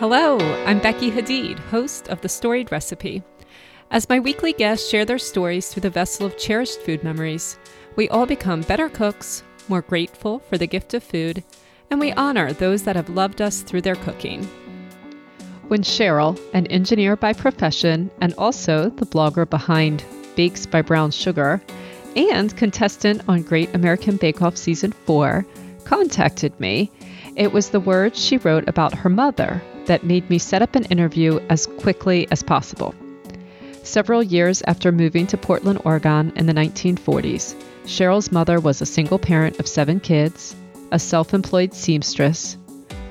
Hello, I'm Becky Hadeed, host of The Storied Recipe. As my weekly guests share their stories through the vessel of cherished food memories, we all become better cooks, more grateful for the gift of food, and we honor those that have loved us through their cooking. When Cheryl, an engineer by profession and also the blogger behind Bakes by Brown Sugar and contestant on Great American Bake Off Season 4, contacted me, it was the words she wrote about her mother that made me set up an interview as quickly as possible. Several years after moving to Portland, Oregon in the 1940s, Cheryl's mother was a single parent of seven kids, a self employed seamstress,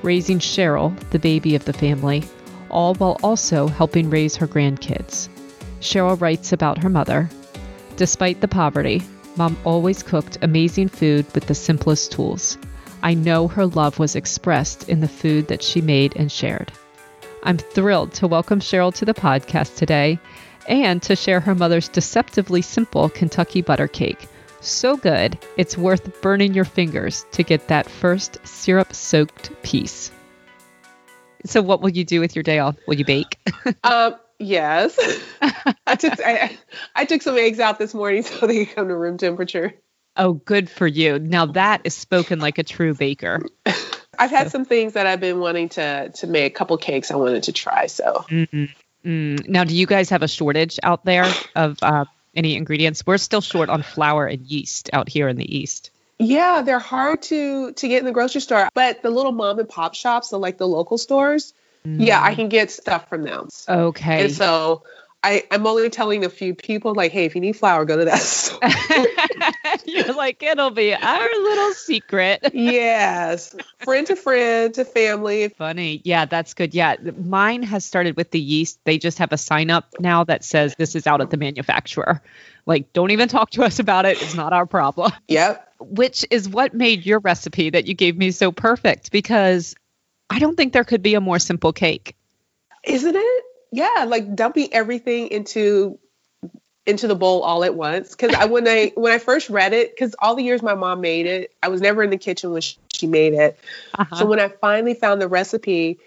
raising Cheryl, the baby of the family, all while also helping raise her grandkids. Cheryl writes about her mother. Despite the poverty, mom always cooked amazing food with the simplest tools. I know her love was expressed in the food that she made and shared. I'm thrilled to welcome Cheryl to the podcast today and to share her mother's deceptively simple Kentucky butter cake. So good, it's worth burning your fingers to get that first syrup soaked piece. So, what will you do with your day off? Will you bake? um, yes. I took I, I took some eggs out this morning so they could come to room temperature. Oh, good for you. Now that is spoken like a true baker. I've had some things that I've been wanting to to make. A couple cakes I wanted to try. So. Mm-hmm. Mm. Now, do you guys have a shortage out there of uh, any ingredients? We're still short on flour and yeast out here in the east. Yeah, they're hard to to get in the grocery store, but the little mom and pop shops, so like the local stores, mm. yeah, I can get stuff from them. Okay. And so I, I'm only telling a few people, like, hey, if you need flour, go to that store. You're like, it'll be our little secret. yes. Friend to friend to family. Funny. Yeah, that's good. Yeah. Mine has started with the yeast. They just have a sign up now that says this is out at the manufacturer. Like, don't even talk to us about it. It's not our problem. Yep. Which is what made your recipe that you gave me so perfect because I don't think there could be a more simple cake. Isn't it? Yeah, like dumping everything into into the bowl all at once. Because I when I when I first read it, because all the years my mom made it, I was never in the kitchen when she, she made it. Uh-huh. So when I finally found the recipe,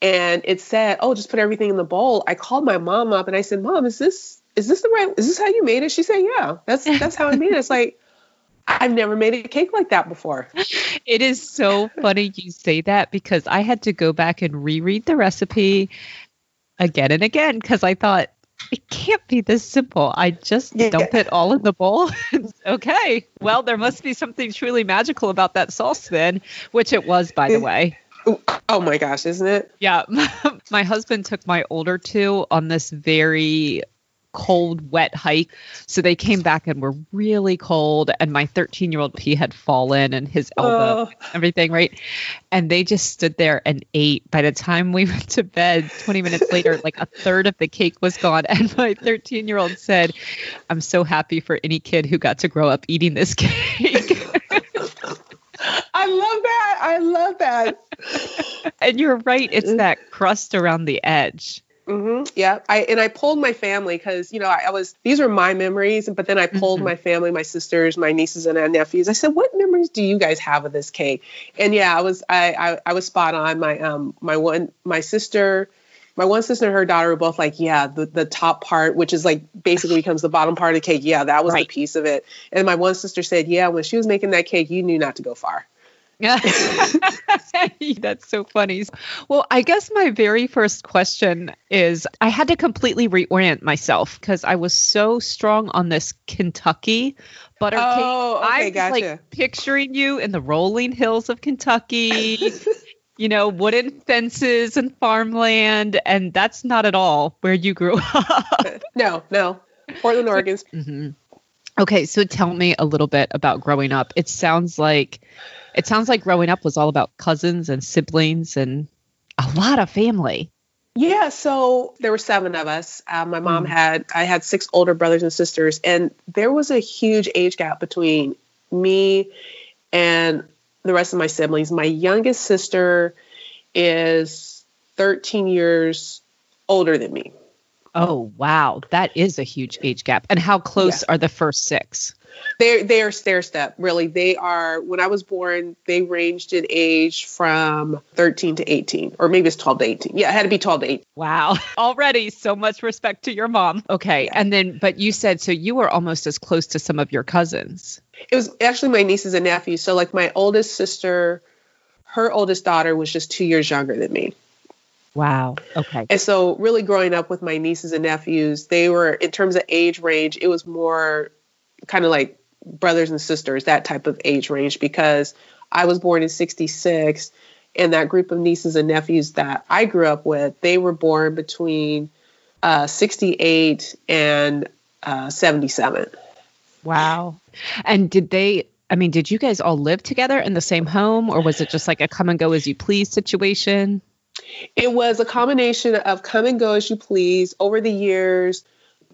and it said, "Oh, just put everything in the bowl," I called my mom up and I said, "Mom, is this is this the right? Is this how you made it?" She said, "Yeah, that's that's how I made it." It's like. I've never made a cake like that before. It is so funny you say that because I had to go back and reread the recipe again and again because I thought it can't be this simple. I just yeah. dump it all in the bowl. okay. Well, there must be something truly magical about that sauce then, which it was, by the way. Oh, oh my gosh, isn't it? Yeah. my husband took my older two on this very cold, wet hike. So they came back and were really cold. And my 13 year old, he had fallen and his elbow, oh. everything, right? And they just stood there and ate. By the time we went to bed, 20 minutes later, like a third of the cake was gone. And my 13 year old said, I'm so happy for any kid who got to grow up eating this cake. I love that. I love that. and you're right. It's that crust around the edge. Mm-hmm. Yeah. I and I pulled my family because you know I, I, was these are my memories, but then I pulled mm-hmm. my family, my sisters, my nieces and my nephews. I said, "What memories do you guys have of this cake?" And yeah, I was I I, I was spot on. My um my one my sister. My one sister and her daughter were both like, yeah, the, the top part, which is like basically becomes the bottom part of the cake. Yeah, that was right. the piece of it. And my one sister said, yeah, when she was making that cake, you knew not to go far. Yeah. That's so funny. Well, I guess my very first question is I had to completely reorient myself because I was so strong on this Kentucky butter cake. Oh, okay, I'm gotcha. like picturing you in the rolling hills of Kentucky. you know, wooden fences and farmland, and that's not at all where you grew up. no, no. Portland, Oregon. Mm-hmm. Okay, so tell me a little bit about growing up. It sounds like it sounds like growing up was all about cousins and siblings and a lot of family. Yeah, so there were seven of us. Uh, my mom mm. had I had six older brothers and sisters, and there was a huge age gap between me and the rest of my siblings. My youngest sister is 13 years older than me. Oh, wow. That is a huge age gap. And how close yeah. are the first six? They're they're stair step, really. They are when I was born, they ranged in age from 13 to 18, or maybe it's 12 to 18. Yeah, it had to be 12 to 18. Wow. Already so much respect to your mom. Okay. Yeah. And then but you said so you were almost as close to some of your cousins. It was actually my nieces and nephews. So like my oldest sister, her oldest daughter was just two years younger than me. Wow. Okay. And so, really growing up with my nieces and nephews, they were, in terms of age range, it was more kind of like brothers and sisters, that type of age range, because I was born in 66. And that group of nieces and nephews that I grew up with, they were born between uh, 68 and uh, 77. Wow. And did they, I mean, did you guys all live together in the same home, or was it just like a come and go as you please situation? It was a combination of come and go as you please. Over the years,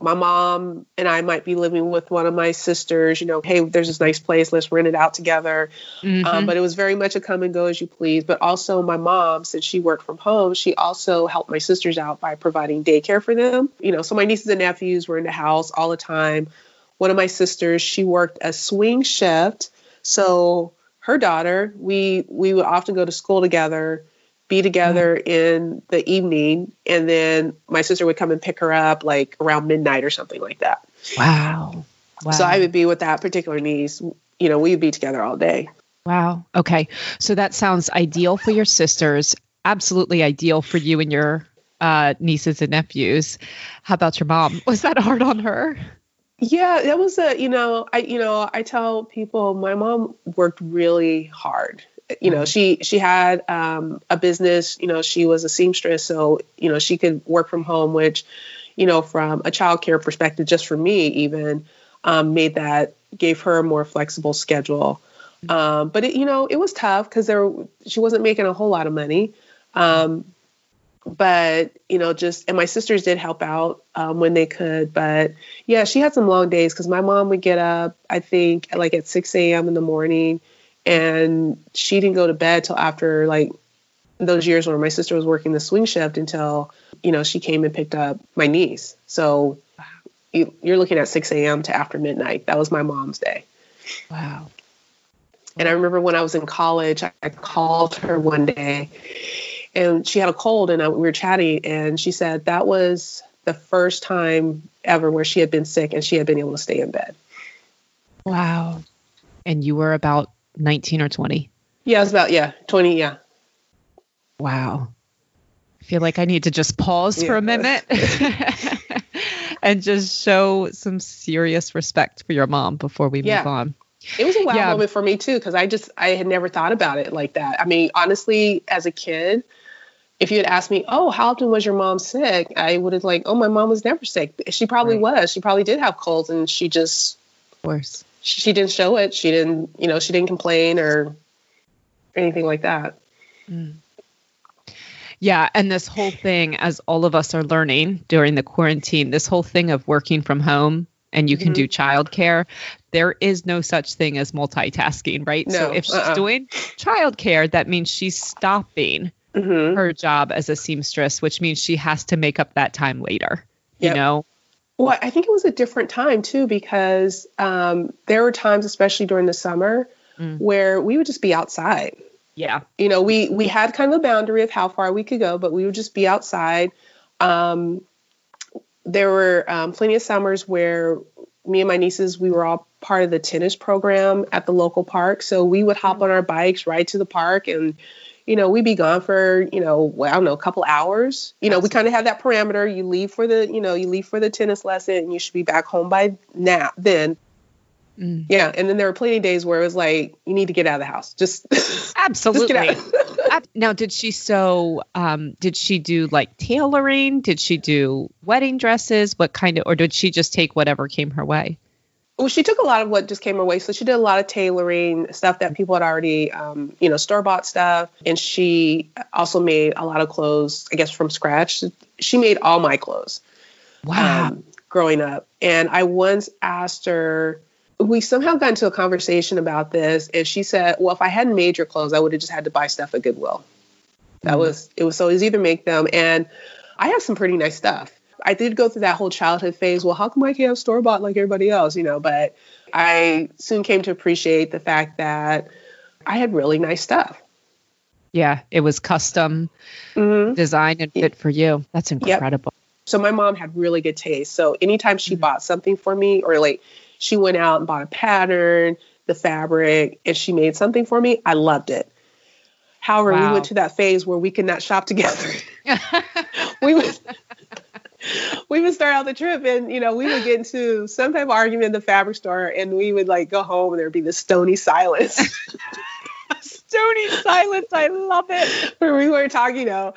my mom and I might be living with one of my sisters, you know, hey, there's this nice place, let's rent it out together. Mm-hmm. Um, but it was very much a come and go as you please. But also, my mom, since she worked from home, she also helped my sisters out by providing daycare for them. You know, so my nieces and nephews were in the house all the time. One of my sisters, she worked a swing shift. So her daughter, we we would often go to school together be together mm-hmm. in the evening and then my sister would come and pick her up like around midnight or something like that. Wow, wow. so i would be with that particular niece you know we'd be together all day. Wow. Okay. So that sounds ideal for your sisters. Absolutely ideal for you and your uh, nieces and nephews. How about your mom? Was that hard on her? Yeah that was a you know i you know i tell people my mom worked really hard you know she she had um, a business you know she was a seamstress so you know she could work from home which you know from a childcare perspective just for me even um, made that gave her a more flexible schedule. Um, but it you know it was tough because there she wasn't making a whole lot of money. Um, but you know just and my sisters did help out um, when they could but yeah she had some long days because my mom would get up i think like at 6 a.m in the morning and she didn't go to bed till after like those years where my sister was working the swing shift until you know she came and picked up my niece. So you, are looking at 6 a.m to after midnight. That was my mom's day. Wow. And i remember when i was in college i, I called her one day and she had a cold and I, we were chatting and she said that was the first time ever where she had been sick and she had been able to stay in bed. Wow. And you were about 19 or 20? Yeah, it's about, yeah, 20, yeah. Wow. I feel like I need to just pause yeah. for a minute and just show some serious respect for your mom before we yeah. move on. It was a wow yeah. moment for me too, because I just I had never thought about it like that. I mean, honestly, as a kid, if you had asked me, "Oh, how often was your mom sick?" I would have like, "Oh, my mom was never sick. She probably right. was. She probably did have colds, and she just worse she didn't show it. She didn't, you know, she didn't complain or anything like that. Mm. Yeah, and this whole thing, as all of us are learning during the quarantine, this whole thing of working from home and you can mm-hmm. do childcare, there is no such thing as multitasking, right? No, so if she's uh-uh. doing childcare, that means she's stopping mm-hmm. her job as a seamstress, which means she has to make up that time later. Yep. You know, well, I think it was a different time too because um, there were times, especially during the summer, mm. where we would just be outside. Yeah. You know, we we had kind of a boundary of how far we could go, but we would just be outside. Um, there were um, plenty of summers where me and my nieces we were all part of the tennis program at the local park, so we would hop mm. on our bikes, ride to the park, and you know, we'd be gone for, you know, well, I don't know, a couple hours. You know, we kind of have that parameter. You leave for the, you know, you leave for the tennis lesson and you should be back home by now then. Mm. Yeah. And then there were plenty of days where it was like, you need to get out of the house. Just absolutely. Just now, did she sew, um, did she do like tailoring? Did she do wedding dresses? What kind of, or did she just take whatever came her way? Well, she took a lot of what just came her way. So she did a lot of tailoring stuff that people had already, um, you know, store bought stuff. And she also made a lot of clothes, I guess, from scratch. She made all my clothes. Wow. Um, growing up. And I once asked her, we somehow got into a conversation about this. And she said, well, if I hadn't made your clothes, I would have just had to buy stuff at Goodwill. That mm-hmm. was, it was so easy to make them. And I have some pretty nice stuff. I did go through that whole childhood phase. Well, how come I can't have store bought like everybody else? You know, but I soon came to appreciate the fact that I had really nice stuff. Yeah, it was custom mm-hmm. designed and fit for you. That's incredible. Yep. So my mom had really good taste. So anytime she mm-hmm. bought something for me, or like she went out and bought a pattern, the fabric, and she made something for me, I loved it. However, wow. we went to that phase where we could not shop together. we would we would start out the trip and you know we would get into some type of argument in the fabric store and we would like go home and there'd be this stony silence stony silence i love it where we were talking you know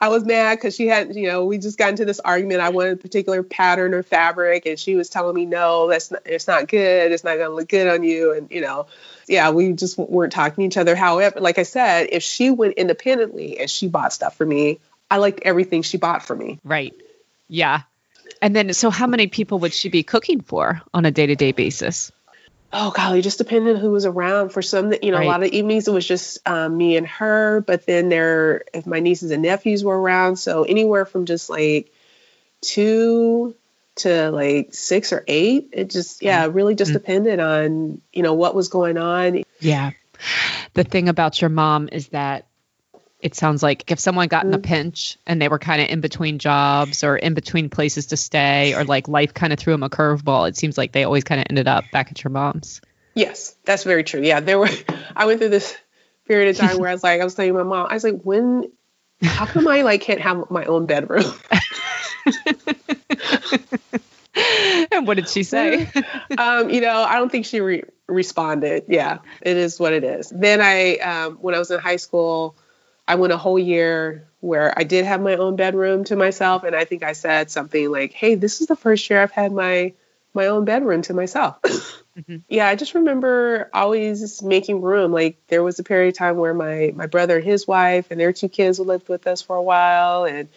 i was mad because she had you know we just got into this argument i wanted a particular pattern or fabric and she was telling me no that's not it's not good it's not going to look good on you and you know yeah, we just weren't talking to each other. However, like I said, if she went independently and she bought stuff for me, I liked everything she bought for me. Right. Yeah. And then, so how many people would she be cooking for on a day to day basis? Oh golly, just depending who was around. For some, you know, right. a lot of evenings it was just um, me and her. But then there, if my nieces and nephews were around, so anywhere from just like two to like six or eight. It just, yeah, mm-hmm. really just mm-hmm. depended on, you know, what was going on. Yeah. The thing about your mom is that it sounds like if someone got in a mm-hmm. pinch and they were kind of in between jobs or in between places to stay or like life kind of threw them a curveball, it seems like they always kind of ended up back at your mom's. Yes, that's very true. Yeah, there were, I went through this period of time where I was like, I was telling my mom, I was like, when, how come I like can't have my own bedroom? and what did she say? um, you know, I don't think she re- responded. Yeah, it is what it is. Then I, um, when I was in high school, I went a whole year where I did have my own bedroom to myself, and I think I said something like, "Hey, this is the first year I've had my my own bedroom to myself." mm-hmm. Yeah, I just remember always making room. Like there was a period of time where my my brother and his wife and their two kids lived with us for a while, and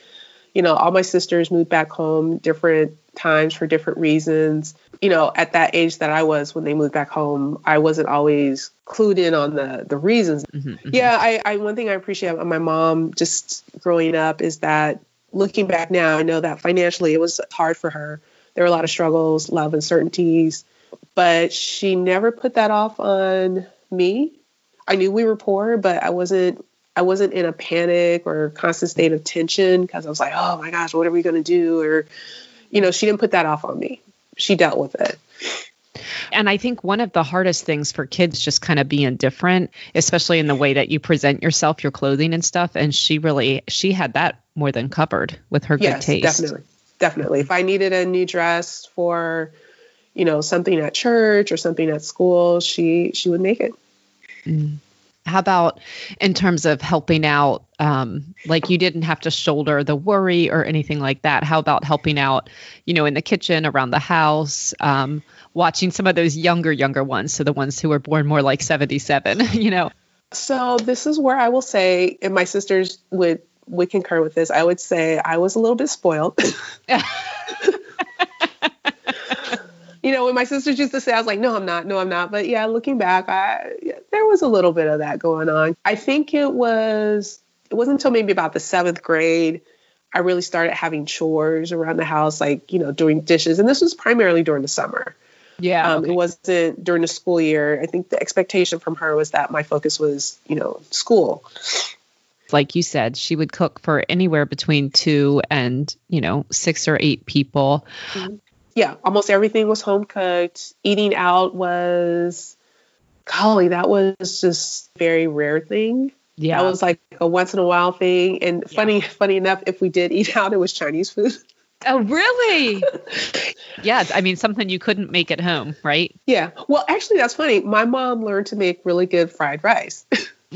you know, all my sisters moved back home different times for different reasons. You know, at that age that I was when they moved back home, I wasn't always clued in on the the reasons. Mm-hmm, mm-hmm. Yeah, I, I one thing I appreciate about my mom just growing up is that looking back now, I know that financially it was hard for her. There were a lot of struggles, a lot of uncertainties, but she never put that off on me. I knew we were poor, but I wasn't I wasn't in a panic or constant state of tension because I was like, oh my gosh, what are we going to do? Or, you know, she didn't put that off on me. She dealt with it. And I think one of the hardest things for kids just kind of being different, especially in the way that you present yourself, your clothing and stuff. And she really, she had that more than covered with her yes, good taste. Definitely. Definitely. If I needed a new dress for, you know, something at church or something at school, she she would make it. Mm. How about in terms of helping out? Um, like you didn't have to shoulder the worry or anything like that. How about helping out, you know, in the kitchen, around the house, um, watching some of those younger, younger ones, so the ones who were born more like 77, you know? So this is where I will say, and my sisters would would concur with this. I would say I was a little bit spoiled. you know, when my sisters used to say, I was like, no, I'm not, no, I'm not. But yeah, looking back, I yeah, there was a little bit of that going on. I think it was it wasn't until maybe about the seventh grade I really started having chores around the house, like you know, doing dishes, and this was primarily during the summer. Yeah, um, okay. it wasn't during the school year. I think the expectation from her was that my focus was, you know, school. Like you said, she would cook for anywhere between two and you know six or eight people. Mm-hmm yeah, almost everything was home cooked. Eating out was, golly, that was just very rare thing. Yeah, that was like a once in a while thing. And yeah. funny, funny enough, if we did eat out, it was Chinese food. Oh, really? yeah, I mean something you couldn't make at home, right? Yeah. Well, actually, that's funny. My mom learned to make really good fried rice.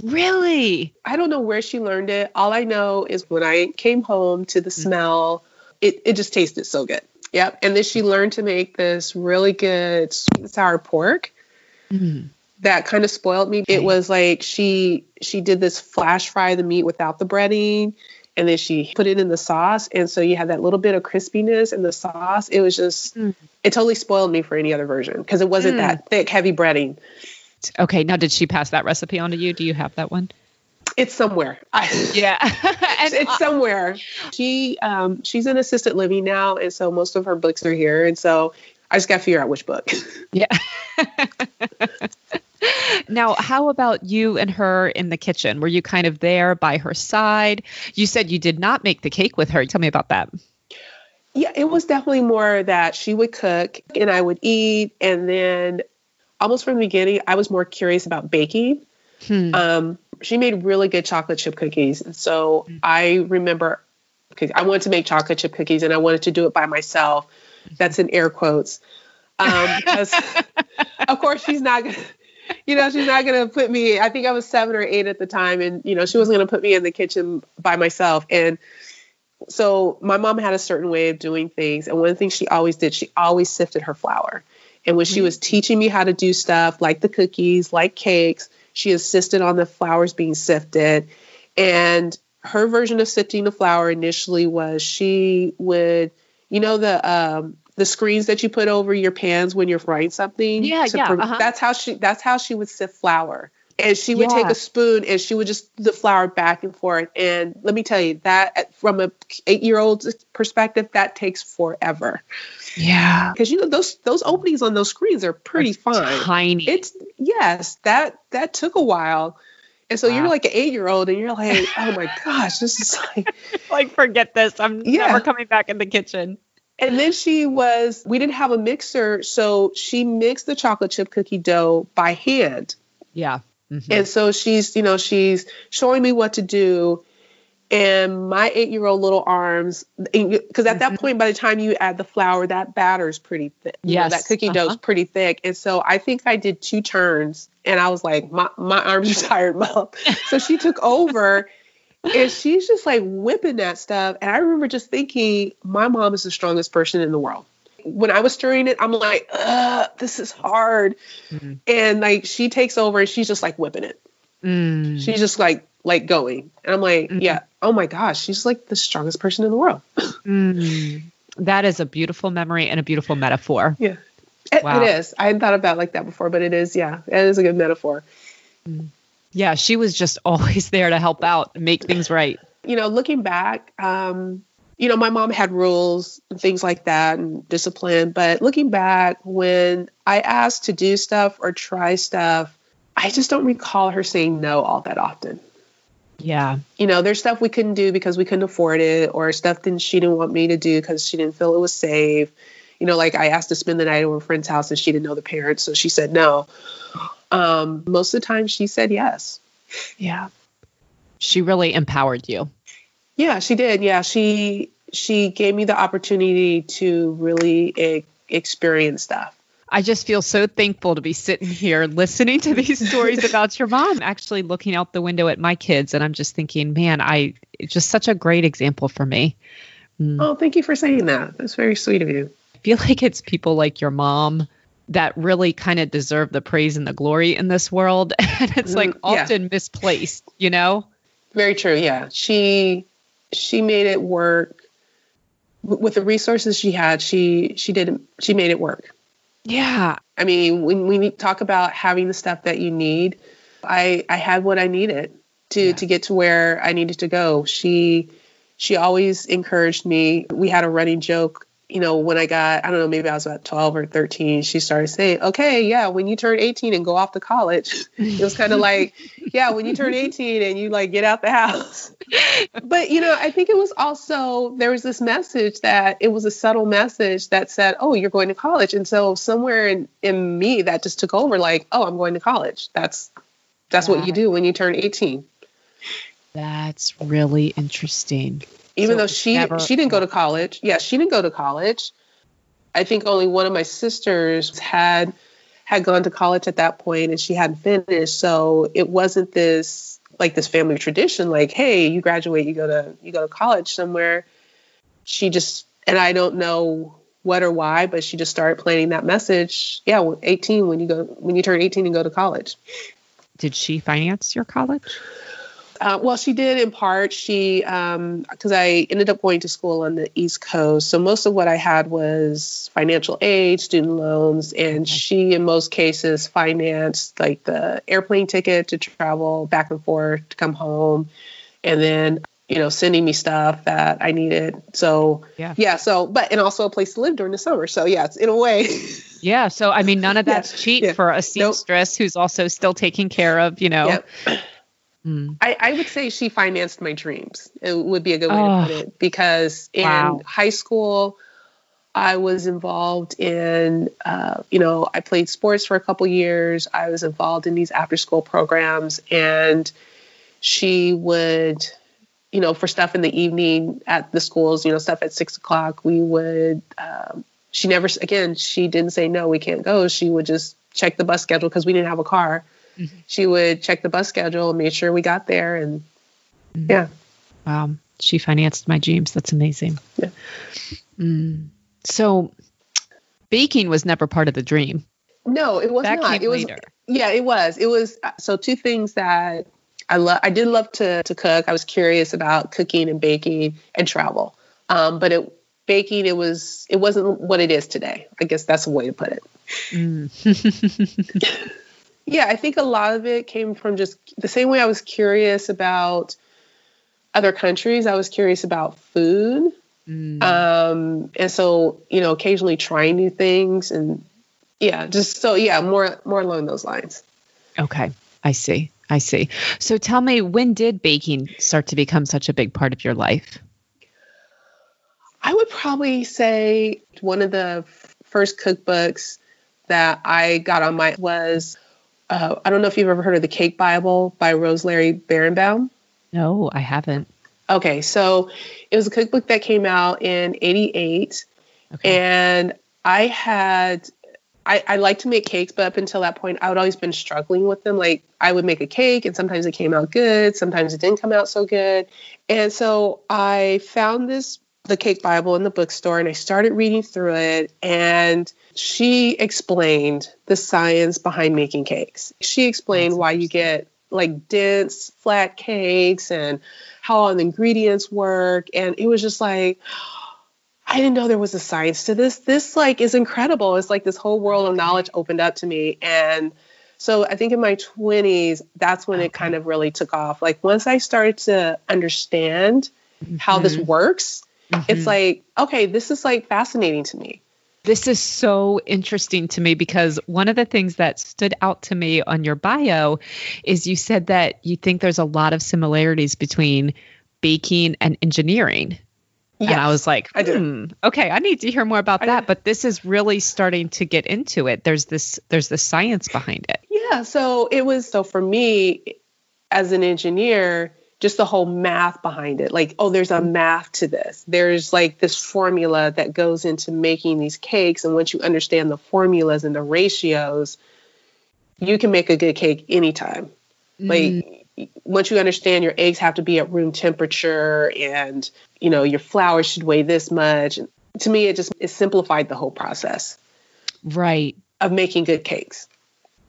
really? I don't know where she learned it. All I know is when I came home to the mm. smell, it, it just tasted so good. Yep. And then she learned to make this really good sweet and sour pork. Mm-hmm. That kind of spoiled me. Okay. It was like she she did this flash fry the meat without the breading and then she put it in the sauce and so you had that little bit of crispiness in the sauce. It was just mm. it totally spoiled me for any other version because it wasn't mm. that thick heavy breading. Okay, now did she pass that recipe on to you? Do you have that one? It's somewhere. I, Yeah. it's, it's somewhere. She um she's in assisted living now, and so most of her books are here, and so I just got to figure out which book. Yeah. now, how about you and her in the kitchen? Were you kind of there by her side? You said you did not make the cake with her. Tell me about that. Yeah, it was definitely more that she would cook and I would eat, and then almost from the beginning, I was more curious about baking. Hmm. Um, she made really good chocolate chip cookies, and so I remember I wanted to make chocolate chip cookies, and I wanted to do it by myself. That's in air quotes, um, because of course she's not gonna. You know, she's not gonna put me. I think I was seven or eight at the time, and you know, she wasn't gonna put me in the kitchen by myself. And so my mom had a certain way of doing things, and one thing she always did, she always sifted her flour. And when she was teaching me how to do stuff like the cookies, like cakes, she insisted on the flowers being sifted. And her version of sifting the flour initially was she would, you know, the um, the screens that you put over your pans when you're frying something. Yeah, yeah, uh-huh. That's how she. That's how she would sift flour. And she would take a spoon and she would just the flour back and forth. And let me tell you that from a eight year old's perspective, that takes forever Yeah. because you know those those openings on those screens are pretty fine. Tiny. It's yes, that that took a while. And so you're like an eight year old and you're like, oh my gosh, this is like like, forget this. I'm Yeah. never coming back in the kitchen. and then she was we didn't have a mixer, so she mixed the chocolate chip cookie dough by hand. Yeah. Mhm. And so she's, you know, she's showing me what to do. And my eight year old little arms, because at that Mhm. point, by the time you add the flour, that batter's pretty thick. You know, that cookie dough's uh-huh. pretty thick. And so I think I did two turns and I was like, my, my arms are tired, mom. so she took over and she's just like whipping that stuff. And I remember just thinking, my mom is the strongest person in the world. When I was stirring it, I'm like, this is hard. Mhm. And like she takes over and she's just like whipping it. Mm. She's just like like going. And I'm like, Mhm. yeah, oh my gosh, she's like the strongest person in the world. Mm. That is a beautiful memory and a beautiful metaphor. Yeah. It, Wow. it is. I hadn't thought about it like that before, but it is, yeah. It is a good metaphor. Yeah, she was just always there to help out, and make things right. You know, looking back, um, you know, my mom had rules and things like that and discipline, but looking back when I asked to do stuff or try stuff, I just don't recall her saying no all that often. Yeah. you know, there's stuff we couldn't do because we couldn't afford it, or stuff that she didn't want me to do because she didn't feel it was safe. You know, like I asked to spend the night at a friend's house and she didn't know the parents, so she said no. Um, most of the time, she said yes. Yeah. She really empowered you. Yeah, she did. Yeah, she she gave me the opportunity to really e- experience stuff. I just feel so thankful to be sitting here listening to these stories about your mom, actually looking out the window at my kids. And I'm just thinking, man, I just such a great example for me. Mm. Oh, thank you for saying that. That's very sweet of you. I feel like it's people like your mom that really kind of deserve the praise and the glory in this world. And it's like Mm, yeah. often misplaced, you know? Very true. Yeah, she she made it work with the resources she had. She she did she made it work. Yeah. I mean, when we talk about having the stuff that you need, I I had what I needed to Yeah. to get to where I needed to go. She she always encouraged me. We had a running joke, you know, when I got I don't know, maybe I was about 12 or 13, she started saying, "Okay, yeah, when you turn 18 and go off to college." It was kind of like, "Yeah, when you turn 18 and you like get out the house." but you know, I think it was also there was this message that it was a subtle message that said, "Oh, you're going to college," and so somewhere in in me that just took over, like, "Oh, I'm going to college." That's that's what you do when you turn 18. That's really interesting. Even So though she never- she didn't go to college. Yeah, she didn't go to college. I think only one of my sisters had had gone to college at that point and she hadn't finished. So it wasn't this like this family tradition like, hey, you graduate, you go to you go to college somewhere. She just and I don't know what or why, but she just started planning that message. Yeah, 18 when you go when you turn 18 and go to college. Did she finance your college? Uh, well, she did in part. She, because um, I ended up going to school on the East Coast, so most of what I had was financial aid, student loans, and she, in most cases, financed like the airplane ticket to travel back and forth to come home, and then you know sending me stuff that I needed. So yeah, yeah. So, but and also a place to live during the summer. So yeah, it's in a way. yeah. So I mean, none of that's yeah, cheap yeah. for a seamstress nope. who's also still taking care of you know. Yep Mm. I, I, would say she financed my dreams. It would be a good way oh, to put it because in wow. high school, I was involved in, uh, you know, I played sports for a couple years. I was involved in these after school programs, and she would, you know, for stuff in the evening at the schools, you know, stuff at six o'clock, we would. Um, she never, again, she didn't say no, we can't go. She would just check the bus schedule because we didn't have a car mm-hmm. she would check the bus schedule, made sure we got there, and mm-hmm. yeah. Wow, she financed my dreams. That's amazing. Yeah. Mm. So, baking was never part of the dream. No, it was that not. it was later. yeah, it was. It was uh, so two things that I love. I did love to to cook. I was curious about cooking and baking and travel. Um, but it baking it was it wasn't what it is today. I guess that's a way to put it. Mm. Yeah, I think a lot of it came from just the same way I was curious about other countries, I was curious about food. Mm. Um, and so, you know, occasionally trying new things and yeah, just so yeah, more more along those lines. Okay. I see. I see. So tell me, when did baking start to become such a big part of your life? I would probably say one of the first cookbooks that I got on my was uh, I don't know if you've ever heard of the Cake Bible by Rose Larry Beranbaum. No, I haven't. Okay, so it was a cookbook that came out in '88, okay. and I had I, I like to make cakes, but up until that point, I would always been struggling with them. Like I would make a cake, and sometimes it came out good, sometimes it didn't come out so good, and so I found this the Cake Bible in the bookstore and I started reading through it and she explained the science behind making cakes. She explained why you get like dense flat cakes and how all the ingredients work and it was just like I didn't know there was a science to this. This like is incredible. It's like this whole world of knowledge opened up to me and so I think in my 20s that's when it kind of really took off. Like once I started to understand mm-hmm. how this mm-hmm. works, Mm-hmm. It's like, okay, this is like fascinating to me. This is so interesting to me because one of the things that stood out to me on your bio is you said that you think there's a lot of similarities between baking and engineering. Yes, and I was like, I do. Hmm, okay, I need to hear more about I that. Do. But this is really starting to get into it. There's this there's the science behind it. Yeah. So it was so for me as an engineer, just the whole math behind it. Like, oh, there's a math to this. There's like this formula that goes into making these cakes. And once you understand the formulas and the ratios, you can make a good cake anytime. Mm. Like, once you understand your eggs have to be at room temperature and, you know, your flour should weigh this much. To me, it just it simplified the whole process. Right. Of making good cakes.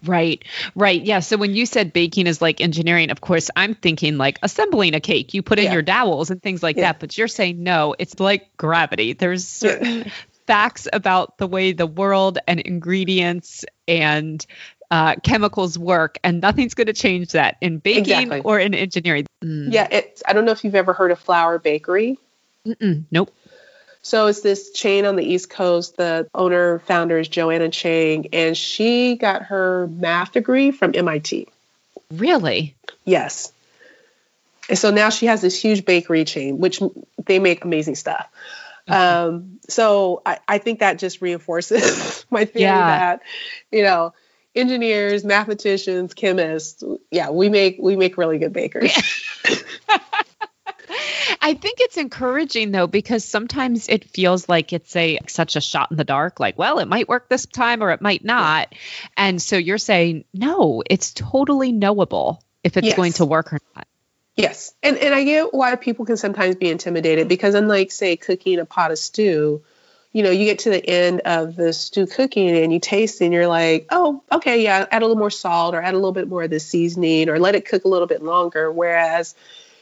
Right, right. Yeah. So when you said baking is like engineering, of course, I'm thinking like assembling a cake. You put in yeah. your dowels and things like yeah. that. But you're saying no, it's like gravity. There's certain yeah. facts about the way the world and ingredients and uh, chemicals work, and nothing's going to change that in baking exactly. or in engineering. Mm. Yeah. It's, I don't know if you've ever heard of Flour Bakery. Mm-mm, nope. So it's this chain on the East Coast. The owner founder is Joanna Chang, and she got her math degree from MIT. Really? Yes. And so now she has this huge bakery chain, which they make amazing stuff. Okay. Um, so I, I, think that just reinforces my theory yeah. that, you know, engineers, mathematicians, chemists, yeah, we make we make really good bakers. Yeah. I think it's encouraging though because sometimes it feels like it's a such a shot in the dark like well it might work this time or it might not. And so you're saying no, it's totally knowable if it's yes. going to work or not. Yes. And and I get why people can sometimes be intimidated because unlike say cooking a pot of stew, you know, you get to the end of the stew cooking and you taste it and you're like, oh, okay, yeah, add a little more salt or add a little bit more of the seasoning or let it cook a little bit longer. Whereas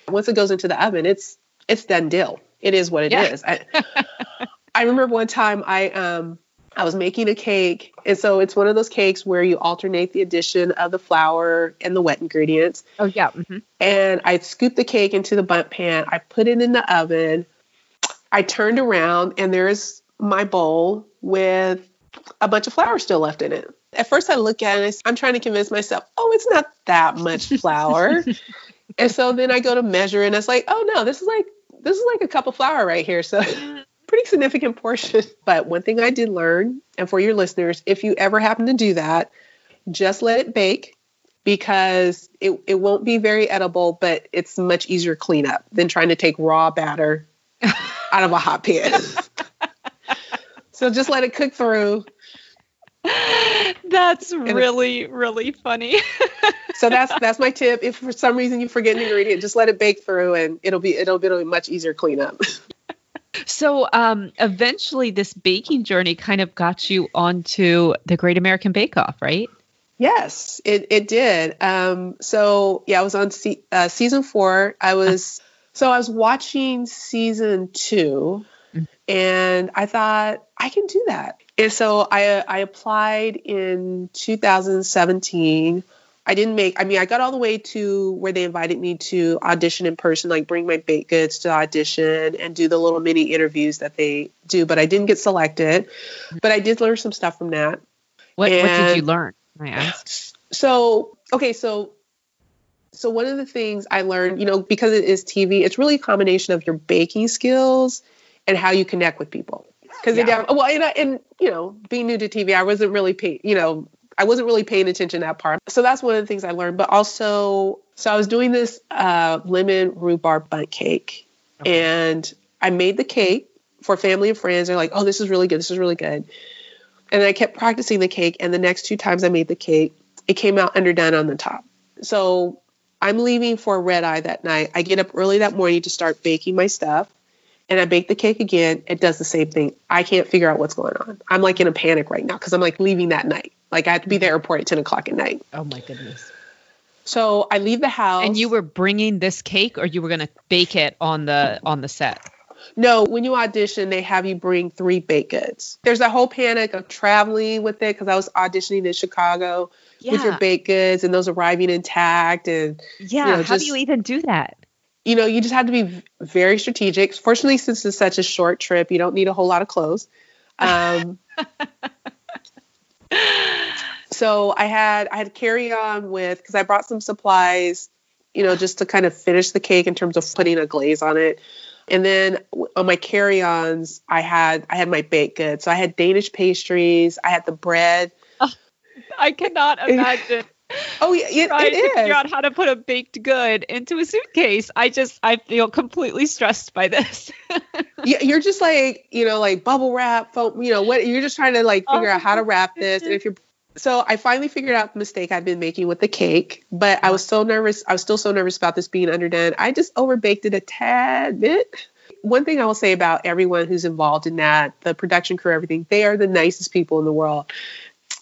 once it goes into the oven, it's it's done deal. It is what it Yeah. is. I, I remember one time I um I was making a cake, and so it's one of those cakes where you alternate the addition of the flour and the wet ingredients. Oh yeah. hmm And I scooped the cake into the bundt pan. I put it in the oven. I turned around, and there's my bowl with a bunch of flour still left in it. At first, I look at it, I'm trying to convince myself, oh, it's not that much flour. and so then I go to measure, and it's like, oh no, this is like this is like a cup of flour right here. So pretty significant portion. But one thing I did learn, and for your listeners, if you ever happen to do that, just let it bake because it, it won't be very edible, but it's much easier cleanup than trying to take raw batter out of a hot pan. so just let it cook through. That's really really funny. So that's that's my tip. If for some reason you forget an ingredient, just let it bake through and it'll be it'll be a much easier cleanup. So, um, eventually, this baking journey kind of got you onto the Great American Bake Off, right? Yes, it, it did. Um, so yeah, I was on se- uh, season four. I was so I was watching season two. And I thought I can do that. And so I I applied in 2017. I didn't make. I mean, I got all the way to where they invited me to audition in person, like bring my baked goods to audition and do the little mini interviews that they do. But I didn't get selected. But I did learn some stuff from that. What, what did you learn? I ask? So, okay, so so one of the things I learned, you know, because it is TV, it's really a combination of your baking skills and how you connect with people. Because Yeah. well, and, I- and you know, being new to TV, I wasn't really paying, you know, I wasn't really paying attention to that part. So that's one of the things I learned. But also, so I was doing this uh, lemon rhubarb bundt cake, Okay. and I made the cake for family and friends. They're like, "Oh, this is really good. This is really good." And I kept practicing the cake. And the next two times I made the cake, it came out underdone on the top. So I'm leaving for a red eye that night. I get up early that morning to start baking my stuff. And I bake the cake again. It does the same thing. I can't figure out what's going on. I'm like in a panic right now because I'm like leaving that night. Like I have to be at the airport at 10 o'clock at night. Oh my goodness! So I leave the house. And you were bringing this cake, or you were going to bake it on the on the set? No, when you audition, they have you bring three baked goods. There's a whole panic of traveling with it because I was auditioning in Chicago with your baked goods and those arriving intact. And, yeah. you know, How just- do you even do that? You know, you just have to be very strategic. Fortunately, since it's such a short trip, you don't need a whole lot of clothes. Um, so I had I had carry on with because I brought some supplies, you know, just to kind of finish the cake in terms of putting a glaze on it. And then on my carry-ons, I had I had my baked goods. So I had Danish pastries, I had the bread. I cannot imagine Oh yeah, it, trying it to figure out how to put a baked good into a suitcase. I just I feel completely stressed by this. Yeah, you're just like you know like bubble wrap foam you know what you're just trying to like figure Oh out how to wrap oh, this. And if you're so i finally figured out the mistake i'd been making with the cake but i was so nervous i was still so nervous about this being underdone. I just overbaked it a tad bit. One thing i will say about everyone who's involved in that the production crew everything they are the nicest people in the world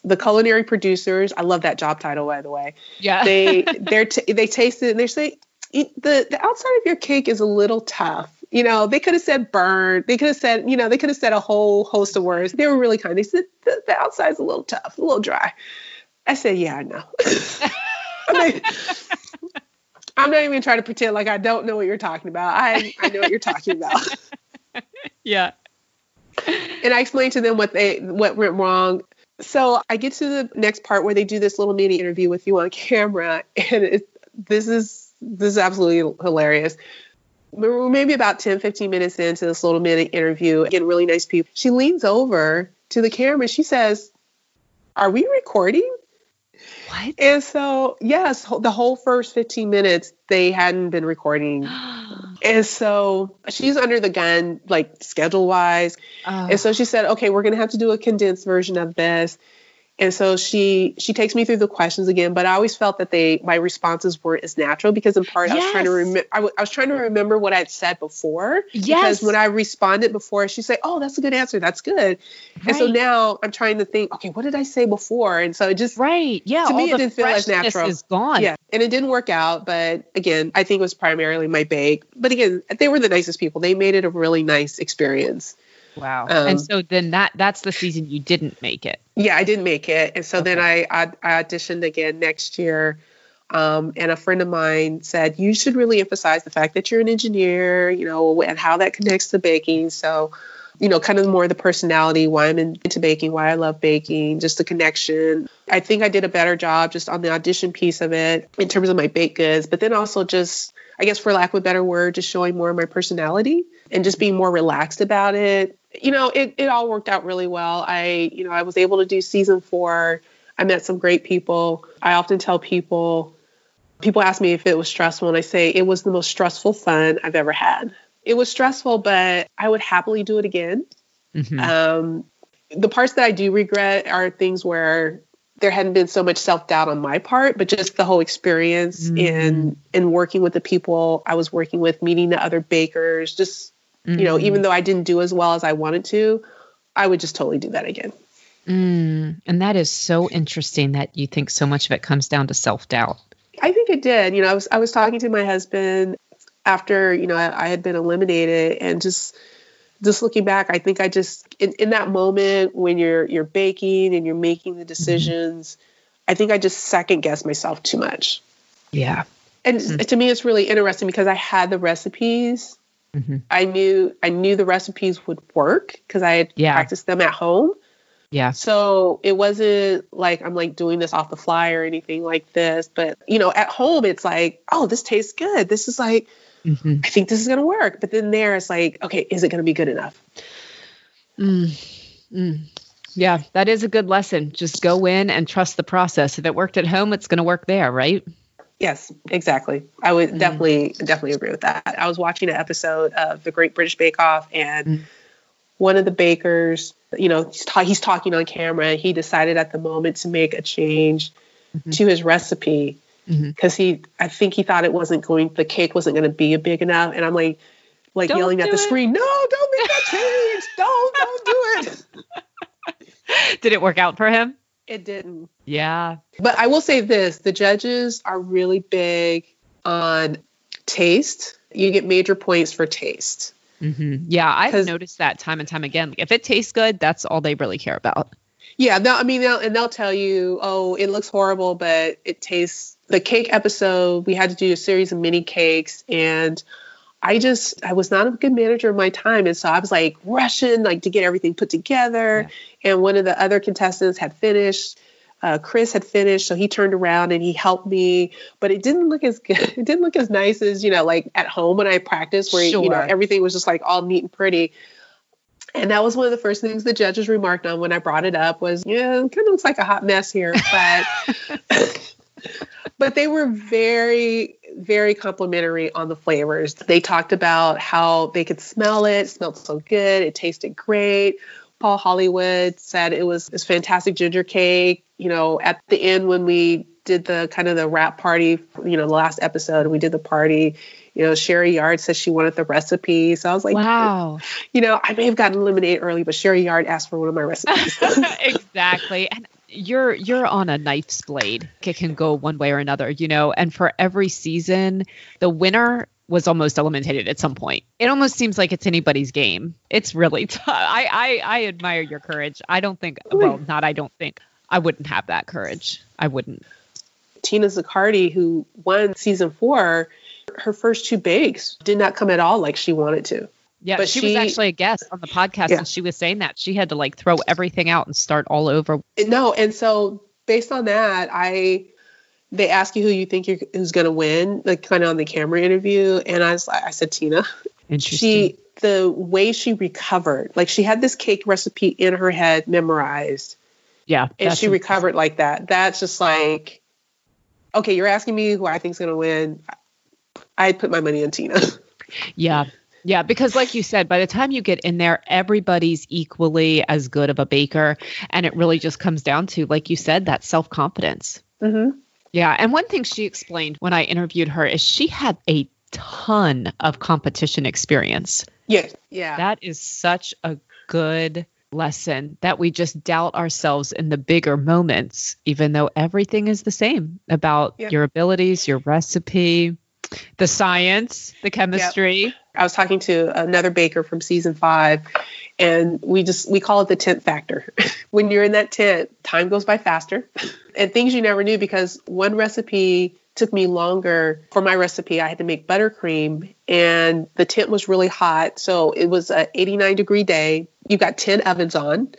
the culinary producers i love that job title by the way yeah. they they're t- they taste it and they say the the outside of your cake is a little tough. You know, they could have said burnt. They could have said, you know, they could have said a whole host of words. They were really kind. They said the, the outside's a little tough, a little dry. I said, yeah, I know. I'm, not, I'm not even trying to pretend like I don't know what you're talking about. I I know what you're talking about. yeah. and I explained to them what they what went wrong. So I get to the next part where they do this little mini interview with you on camera, and it, this is this is absolutely hilarious. We're maybe about 10, 15 minutes into this little mini interview, getting really nice people. She leans over to the camera she says, "Are we recording?" What? And so, yes, the whole first 15 minutes they hadn't been recording. And so she's under the gun, like schedule wise. Oh. And so she said, okay, we're going to have to do a condensed version of this. And so she she takes me through the questions again, but I always felt that they my responses weren't as natural because in part I was trying to remember I, w- I was trying to remember what I'd said before. Yes. Because when I responded before, she'd say, "Oh, that's a good answer. That's good." And so now I'm trying to think, okay, what did I say before? And so it just Right. Yeah. To me, it didn't feel as natural. Is gone. yeah, and it didn't work out. But again, I think it was primarily my bake. But again, they were the nicest people. They made it a really nice experience. Wow. Um, and so then that that's the season you didn't make it. Yeah, I didn't make it, and so then I, I I auditioned again next year. Um, and a friend of mine said you should really emphasize the fact that you're an engineer, you know, and how that connects to baking. So, you know, kind of more the personality, why I'm into baking, why I love baking, just the connection. I think I did a better job just on the audition piece of it in terms of my baked goods, but then also just, I guess, for lack of a better word, just showing more of my personality and just being more relaxed about it. You know, it, it all worked out really well. I, you know, I was able to do season four. I met some great people. I often tell people, people ask me if it was stressful, and I say it was the most stressful fun I've ever had. It was stressful, but I would happily do it again. Mhm. Um, the parts that I do regret are things where there hadn't been so much self doubt on my part, but just the whole experience Mm. in in working with the people I was working with, meeting the other bakers, just you know, even though I didn't do as well as I wanted to, I would just totally do that again. Mm, and that is so interesting that you think so much of it comes down to self doubt. I think it did. You know, I was I was talking to my husband after you know I, I had been eliminated, and just just looking back, I think I just in, in that moment when you're you're baking and you're making the decisions, I think I just second guessed myself too much. Yeah. And Mhm. to me, it's really interesting because I had the recipes. Mhm. I knew I knew the recipes would work because I had Yeah. practiced them at home. Yeah. So it wasn't like I'm like doing this off the fly or anything like this. But you know, at home it's like, oh, this tastes good. This is like, hmm I think this is gonna work. But then there it's like, okay, is it gonna be good enough? Mm. Mm. Yeah, that is a good lesson. Just go in and trust the process. If it worked at home, it's going to work there, right? Yes, exactly. I would Mm. definitely definitely agree with that. I was watching an episode of the Great British Bake Off and Mm. one of the bakers, you know, he's, ta- he's talking on camera. He decided at the moment to make a change Mhm. to his recipe Mhm. because he, I think he thought it wasn't going, the cake wasn't going to be big enough. And I'm like, like Don't yelling at the it. screen, no, don't make that change. don't, don't do it. Did it work out for him? It didn't. Yeah. But I will say this the judges are really big on taste. You get major points for taste. hmm Yeah, I've noticed that time and time again. If it tastes good, that's all they really care about. Yeah, they'll, I mean, they'll, and they'll tell you, oh, it looks horrible, but it tastes. The cake episode, we had to do a series of mini cakes, and I just, I was not a good manager of my time, and so I was like rushing, like to get everything put together. And one of the other contestants had finished. Uh, Chris had finished, so he turned around and he helped me, but it didn't look as good. It didn't look as nice as you know, like at home when I practiced, where you know everything was just like all neat and pretty. And that was one of the first things the judges remarked on when I brought it up was, yeah, it kind of looks like a hot mess here. But but they were very, very complimentary on the flavors. They talked about how they could smell it, it smelled so good, it tasted great. Paul Hollywood said it was this fantastic ginger cake. You know, at the end when we did the kind of the wrap party, you know, the last episode, we did the party. You know, Sherry Yard said she wanted the recipe. So I was like, wow. you know, I may have gotten eliminated early, but Sherry Yard asked for one of my recipes. exactly. And you're you're on a knife's blade. It can go one way or another, you know. And for every season, the winner was almost eliminated at some point. It almost seems like it's anybody's game. It's really tough. I I, I admire your courage. I don't think. Well, not I don't think. I wouldn't have that courage. I wouldn't. Tina Zaccardi, who won season four, her first two bakes did not come at all like she wanted to. Yeah, But she, was actually a guest on the podcast, Yeah. and she was saying that she had to like throw everything out and start all over. No, and so based on that, I they ask you who you think you're, who's going to win, like kind of on the camera interview, and I was like, I said Tina. Interesting. She the way she recovered, like she had this cake recipe in her head memorized, yeah, and she recovered like that. That's just like, okay, you're asking me who I think's going to win. I put my money on Tina. Yeah. Yeah, because like you said, by the time you get in there, everybody's equally as good of a baker. And it really just comes down to, like you said, that self confidence. Mm-hmm. Yeah. And one thing she explained when I interviewed her is she had a ton of competition experience. Yes. Yeah. That is such a good lesson that we just doubt ourselves in the bigger moments, even though everything is the same about Yep. your abilities, your recipe, the science, the chemistry. I was talking to another baker from season five, and we just we call it the tent factor. when you're in that tent, time goes by faster, and things you never knew because one recipe took me longer for my recipe. I had to make buttercream, and the tent was really hot, so it was a 89 degree day. You got 10 ovens on.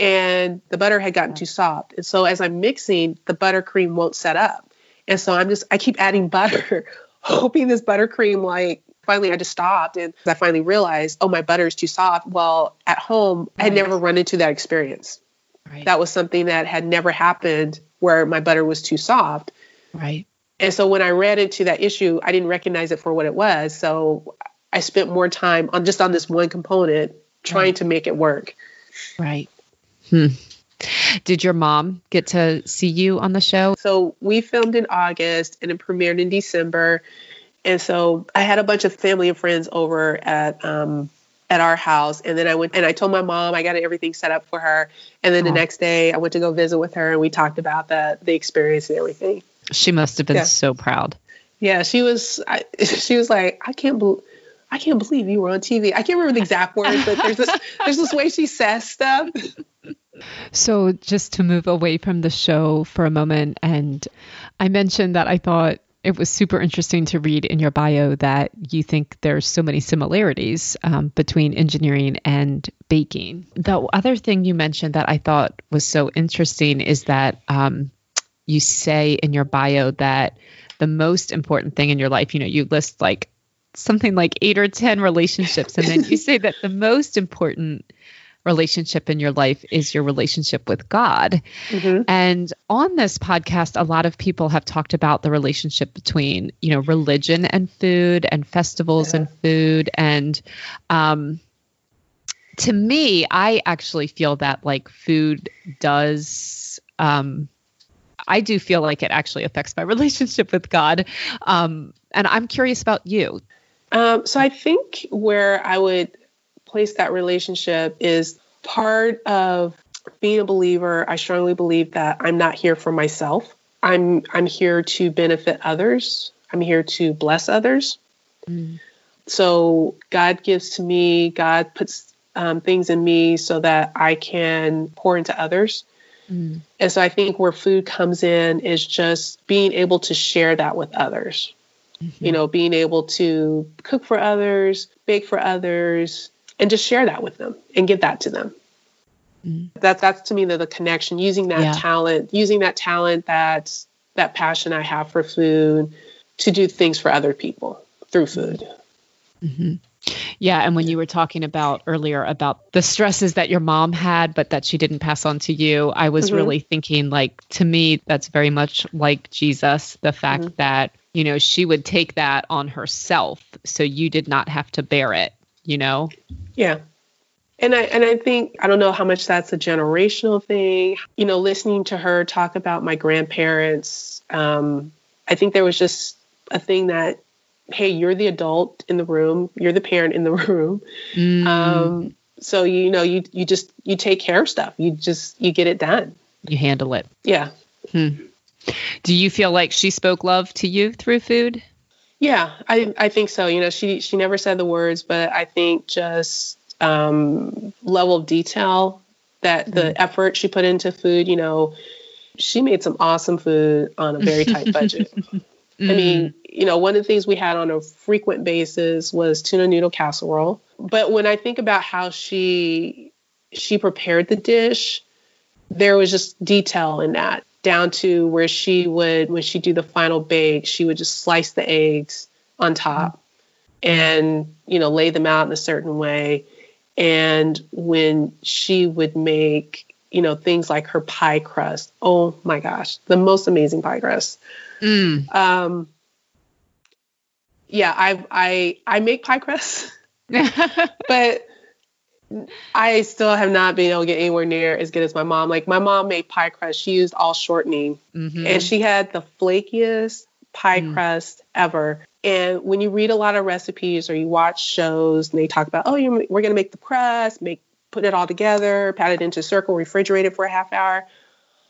And the butter had gotten too soft. And so as I'm mixing, the buttercream won't set up. And so I'm just I keep adding butter, hoping this buttercream like finally I just stopped and I finally realized, oh my butter is too soft. Well, at home I had never run into that experience. Right. That was something that had never happened where my butter was too soft. right. And so when I ran into that issue, I didn't recognize it for what it was. So I spent more time on just on this one component trying Right. to make it work. Right. Hmm. Did your mom get to see you on the show? So we filmed in August and it premiered in December. And so I had a bunch of family and friends over at um, at our house, and then I went and I told my mom I got everything set up for her. And then the next day I went to go visit with her, and we talked about the the experience and everything. She must have been Yeah. so proud. Yeah, she was. I, she was like, I can't believe. I can't believe you were on TV. I can't remember the exact words, but there's this there's this way she says stuff. So, just to move away from the show for a moment, and I mentioned that I thought it was super interesting to read in your bio that you think there's so many similarities um, between engineering and baking. The other thing you mentioned that I thought was so interesting is that um, you say in your bio that the most important thing in your life, you know, you list like something like eight or 10 relationships, and then you say that the most important relationship in your life is your relationship with God. Mhm. And on this podcast, a lot of people have talked about the relationship between, you know, religion and food and festivals Yeah. and food. And um, to me, I actually feel that like food does. Um, I do feel like it actually affects my relationship with God. Um, and I'm curious about you. Um, so I think where I would place that relationship is part of being a believer. I strongly believe that I'm not here for myself. I'm I'm here to benefit others. I'm here to bless others. Mm. So God gives to me. God puts um, things in me so that I can pour into others. Mm. And so I think where food comes in is just being able to share that with others. Mm-hmm. You know, being able to cook for others, bake for others, and just share that with them and give that to them. That's that's to me the, the connection, using that Yeah. talent, using that talent that that passion I have for food to do things for other people through food. Mm-hmm. Yeah, and when you were talking about earlier about the stresses that your mom had, but that she didn't pass on to you, I was Mhm. really thinking, like, to me, that's very much like Jesus the fact that, you know, she would take that on herself. So you did not have to bear it, you know? Yeah. And I and I think I don't know how much that's a generational thing. You know, listening to her talk about my grandparents, um, I think there was just a thing that, hey, you're the adult in the room, you're the parent in the room. Um, so you know, you you just you take care of stuff. You just you get it done. you handle it. Yeah. Do you feel like she spoke love to you through food? Yeah, I I think so. You know, she she never said the words, but I think just um, level of detail that the effort she put into food. You know, she made some awesome food on a very tight budget. I mean, you know, one of the things we had on a frequent basis was tuna noodle casserole. But when I think about how she she prepared the dish, there was just detail in that down to where she would when she do the final bake she would just slice the eggs on top and you know lay them out in a certain way and when she would make you know things like her pie crust oh my gosh the most amazing pie crust Mm. um yeah, I I I make pie crust, but I still have not been able to get anywhere near as good as my mom. Like my mom made pie crust. She used all shortening, Mhm. and she had the flakiest pie Mm. crust ever. And when you read a lot of recipes or you watch shows and they talk about, oh, we're going to make the crust, make put it all together, pat it into a circle, refrigerate it for a half hour.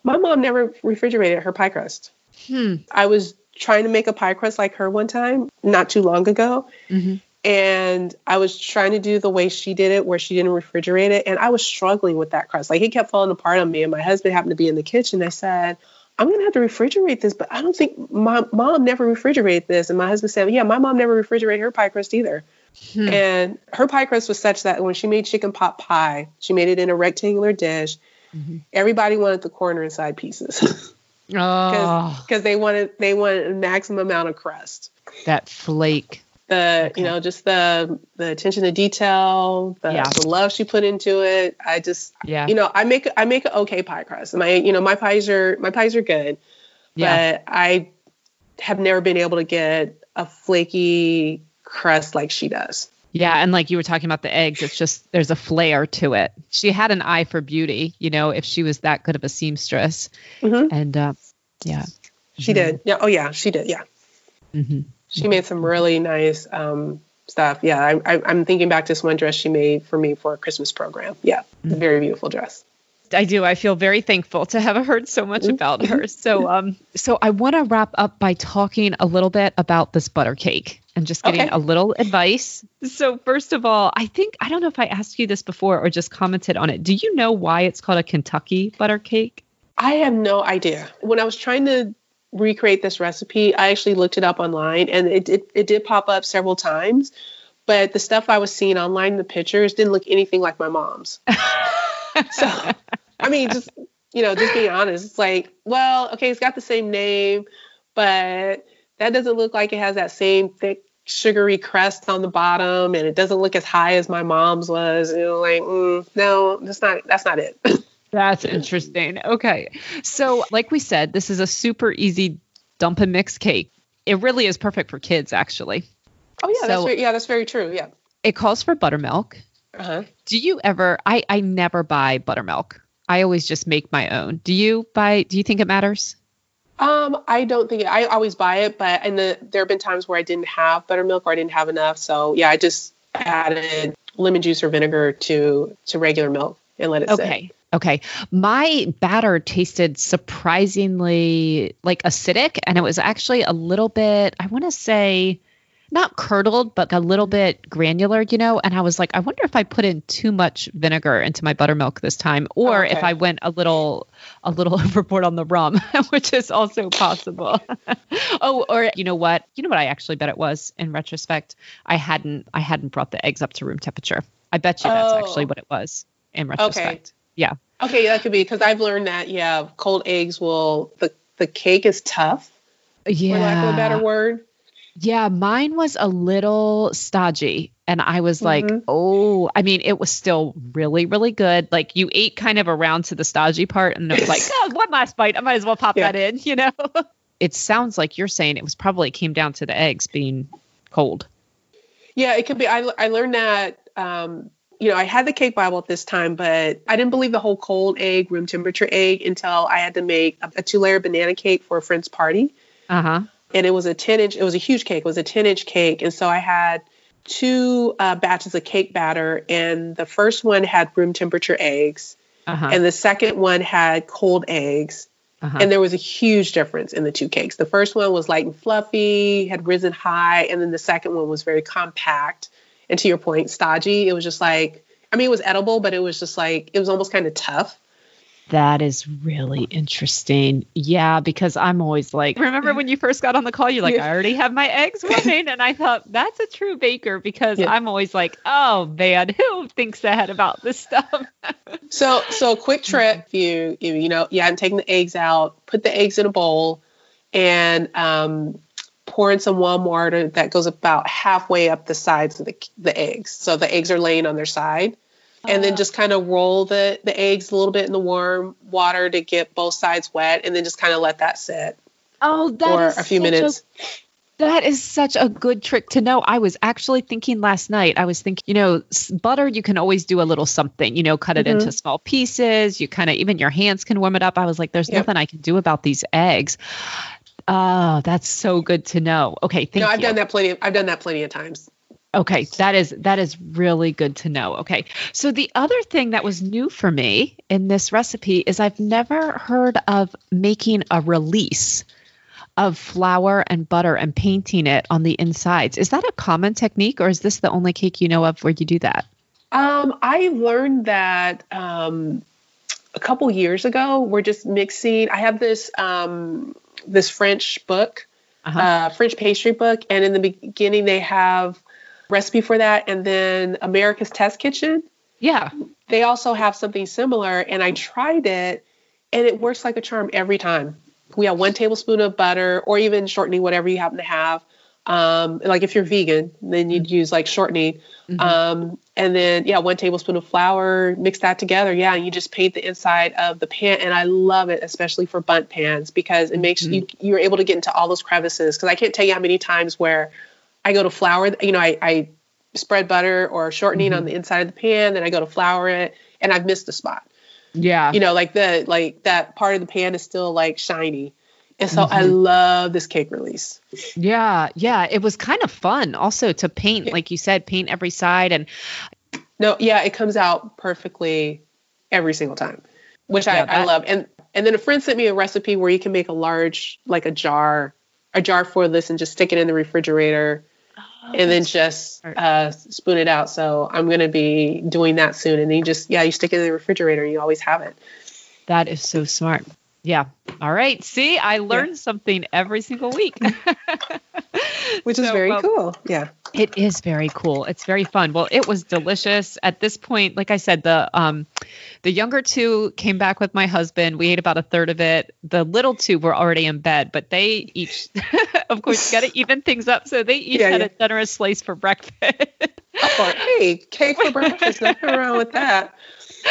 My mom never refrigerated her pie crust. Hmm. I was trying to make a pie crust like her one time, not too long ago, Mhm. And I was trying to do the way she did it, where she didn't refrigerate it, and I was struggling with that crust. Like it kept falling apart on me, and my husband happened to be in the kitchen. I said, "I'm gonna have to refrigerate this," but I don't think my mom never refrigerated this. And my husband said, "Yeah, my mom never refrigerated her pie crust either." Hmm. And her pie crust was such that when she made chicken pot pie, she made it in a rectangular dish. Mhm. Everybody wanted the corner and side pieces Oh, because they wanted they wanted a maximum amount of crust. that flake. The Okay. you know just the the attention to detail the, Yeah. the love she put into it i just Yeah. you know i make i make an okay pie crust my you know my pies are my pies are good Yeah. but i have never been able to get a flaky crust like she does Yeah, and like you were talking about the eggs, it's just there's a flair to it. She had an eye for beauty, you know, if she was that good of a seamstress. Mhm. And uh, yeah, she did yeah oh yeah she did yeah hmm she made some really nice um stuff yeah I, I, i'm thinking back to this one dress she made for me for a christmas program yeah very beautiful dress I do. I feel very thankful to have heard so much about her. So, um, so I want to wrap up by talking a little bit about this butter cake and just getting Okay. a little advice. So, first of all, I think I don't know if I asked you this before or just commented on it. Do you know why it's called a Kentucky butter cake? I have no idea. When I was trying to recreate this recipe, I actually looked it up online and it, it, it did pop up several times. But the stuff I was seeing online, the pictures didn't look anything like my mom's. so, I mean, just, you know, just being honest, it's like, well, okay, it's got the same name, but that doesn't look like it has that same thick, sugary crust on the bottom and it doesn't look as high as my mom's was. You know, like, mm, no, that's not, that's not it. That's interesting. Okay. So, like we said, this is a super easy dump and mix cake. It really is perfect for kids, actually. Oh yeah, that's very, yeah, that's very true. Yeah. It calls for buttermilk. Uh-huh. Do you ever I I never buy buttermilk. I always just make my own. Do you buy do you think it matters? Um, I don't think I always buy it, but and the there have been times where I didn't have buttermilk or I didn't have enough. So yeah, I just added lemon juice or vinegar to to regular milk and let it sit. Okay. Okay. My batter tasted surprisingly like acidic and it was actually a little bit I want to say not curdled but a little bit granular, you know, and I was like I wonder if I put in too much vinegar into my buttermilk this time or oh, if I went a little a little overboard on the rum, which is also possible. oh, or you know what? You know what I actually bet it was in retrospect. I hadn't I hadn't brought the eggs up to room temperature. I bet you that's Oh. actually what it was in retrospect. Yeah. Okay, that could be because I've learned that yeah, cold eggs will the the cake is tough Yeah. for lack of a better word. Yeah, mine was a little stodgy. And I was like, Mhm. oh, I mean, it was still really, really good. Like you ate kind of around to the stodgy part and it was like, oh, one last bite. I might as well pop Yeah. that in, you know? it sounds like you're saying it was probably came down to the eggs being cold. Yeah, it could be. I, I learned that, um, you know, I had the cake Bible at this time, but I didn't believe the whole cold egg, room temperature egg until I had to make a, a two layer banana cake for a friend's party. Uh huh. And it was a 10 inch, it was a huge cake, it was a 10 inch cake. And so I had two uh, batches of cake batter, and the first one had room temperature eggs, Uh huh. and the second one had cold eggs. Uh-huh. And there was a huge difference in the two cakes. The first one was light and fluffy, had risen high, and then the second one was very compact. And to your point, stodgy. It was just like, I mean, it was edible, but it was just like, it was almost kind of tough. That is really interesting. Yeah, because I'm always like, remember when you first got on the call, you're like. I already have my eggs running. and I thought, that's a true baker because Yeah. I'm always like, oh man, who thinks ahead about this stuff? So, so quick trick, if you, you know, yeah, I'm taking the eggs out, put the eggs in a bowl, and um, pour in some warm water that goes about halfway up the sides of the the eggs. So the eggs are laying on their side, and then just kind of roll the the eggs a little bit in the warm water to get both sides wet, and then just kind of let that sit Oh, that for is a few such minutes. That is such a good trick to know. I was actually thinking last night, I was thinking, you know, butter, you can always do a little something, you know, cut it mm-hmm. into small pieces. You kind of, even your hands can warm it up. I was like, there's yep. nothing I can do about these eggs. Oh, that's so good to know. Okay. Thank no, I've you. done that plenty. Of, I've done that plenty of times. Okay, that is that is really good to know. Okay. So the other thing that was new for me in this recipe is I've never heard of making a release of flour and butter and painting it on the insides. Is that a common technique or is this the only cake you know of where you do that? Um, I learned that um, a couple years ago. We're just mixing. I have this um, this French book, uh-huh. uh, French pastry book, and in the beginning they have recipe for that, and then America's Test Kitchen. Yeah, they also have something similar, and I tried it, and it works like a charm every time we have one tablespoon of butter or even shortening, whatever you happen to have. Um, like if you're vegan, then you'd mm-hmm. use like shortening. Mm-hmm. Um, and then yeah, one tablespoon of flour, mix that together. Yeah, and you just paint the inside of the pan. And I love it, especially for Bundt pans, because it makes mm-hmm. you you're able to get into all those crevices. Because I can't tell you how many times where I go to flour, you know, I, I spread butter or shortening mm-hmm. on the inside of the pan, then I go to flour it, and I've missed a spot. Yeah. You know, like the like that part of the pan is still like shiny. And so mm-hmm. I love this cake release. Yeah, yeah. It was kind of fun also to paint, yeah. like you said, paint every side and No, yeah, it comes out perfectly every single time. Which yeah, I, that... I love. And and then a friend sent me a recipe where you can make a large like a jar a jar for this and just stick it in the refrigerator Oh, and then just uh, spoon it out. So I'm going to be doing that soon. And then you just, yeah, you stick it in the refrigerator. You always have it. That is so smart. Yeah. All right. See, I learned yeah. something every single week. Which so, is very well, cool. Yeah. It is very cool. It's very fun. Well, it was delicious. At this point, like I said, the um the younger two came back with my husband. We ate about a third of it. The little two were already in bed, but they each of course you got to even things up, so they each yeah, had yeah. a generous slice for breakfast. oh, hey, cake for breakfast. Nothing wrong with that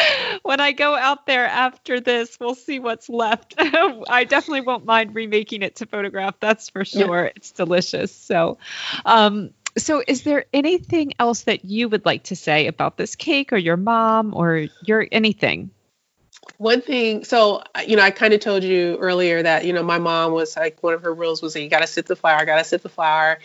when I go out there after this, we'll see what's left. I definitely won't mind remaking it to photograph. That's for sure. Yeah. It's delicious. So, um, so is there anything else that you would like to say about this cake or your mom or your anything? One thing, so you know, I kind of told you earlier that you know my mom was like one of her rules was that you got to sit the flour, got to sit the flour,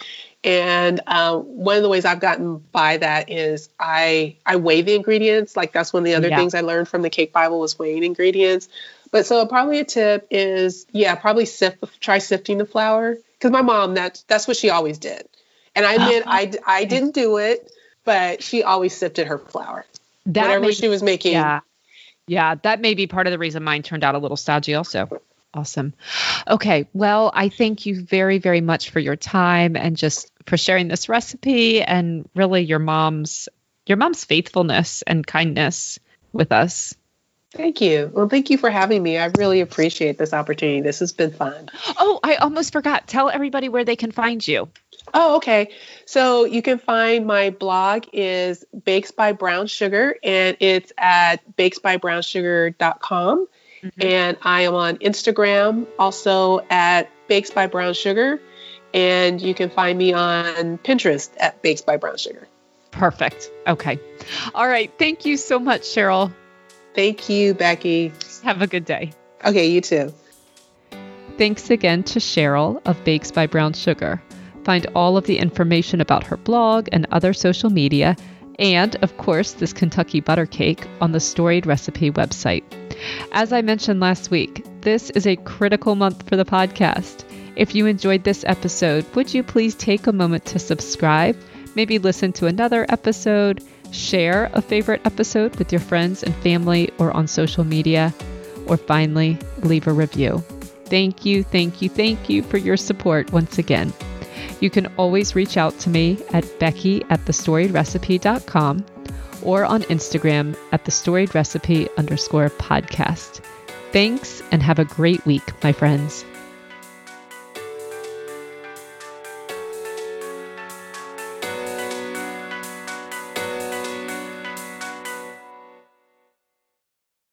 and uh, one of the ways I've gotten by that is I I weigh the ingredients. Like that's one of the other yeah. things I learned from the Cake Bible was weighing ingredients. But so probably a tip is yeah, probably sift try sifting the flour because my mom that's that's what she always did. And I admit I I didn't do it, but she always sifted her flour. That whatever she was making. Yeah. Yeah, that may be part of the reason mine turned out a little stodgy also. Awesome. Okay. Well, I thank you very, very much for your time and just for sharing this recipe and really your mom's your mom's faithfulness and kindness with us. Thank you. Well, thank you for having me. I really appreciate this opportunity. This has been fun. Oh, I almost forgot. Tell everybody where they can find you. Oh, okay. So you can find my blog is Bakes by Brown Sugar and it's at bakesbybrownsugar.com. Mm-hmm. And I am on Instagram also at Bakes by Brown Sugar. And you can find me on Pinterest at Bakes by Brown Sugar. Perfect. Okay. All right. Thank you so much, Cheryl. Thank you, Becky. Have a good day. Okay, you too. Thanks again to Cheryl of Bakes by Brown Sugar. Find all of the information about her blog and other social media, and of course, this Kentucky butter cake on the Storied Recipe website. As I mentioned last week, this is a critical month for the podcast. If you enjoyed this episode, would you please take a moment to subscribe, maybe listen to another episode, share a favorite episode with your friends and family or on social media, or finally, leave a review. Thank you, thank you, thank you for your support once again. You can always reach out to me at becky at thestoriedrecipe.com or on Instagram at thestoriedrecipe underscore podcast. Thanks and have a great week, my friends.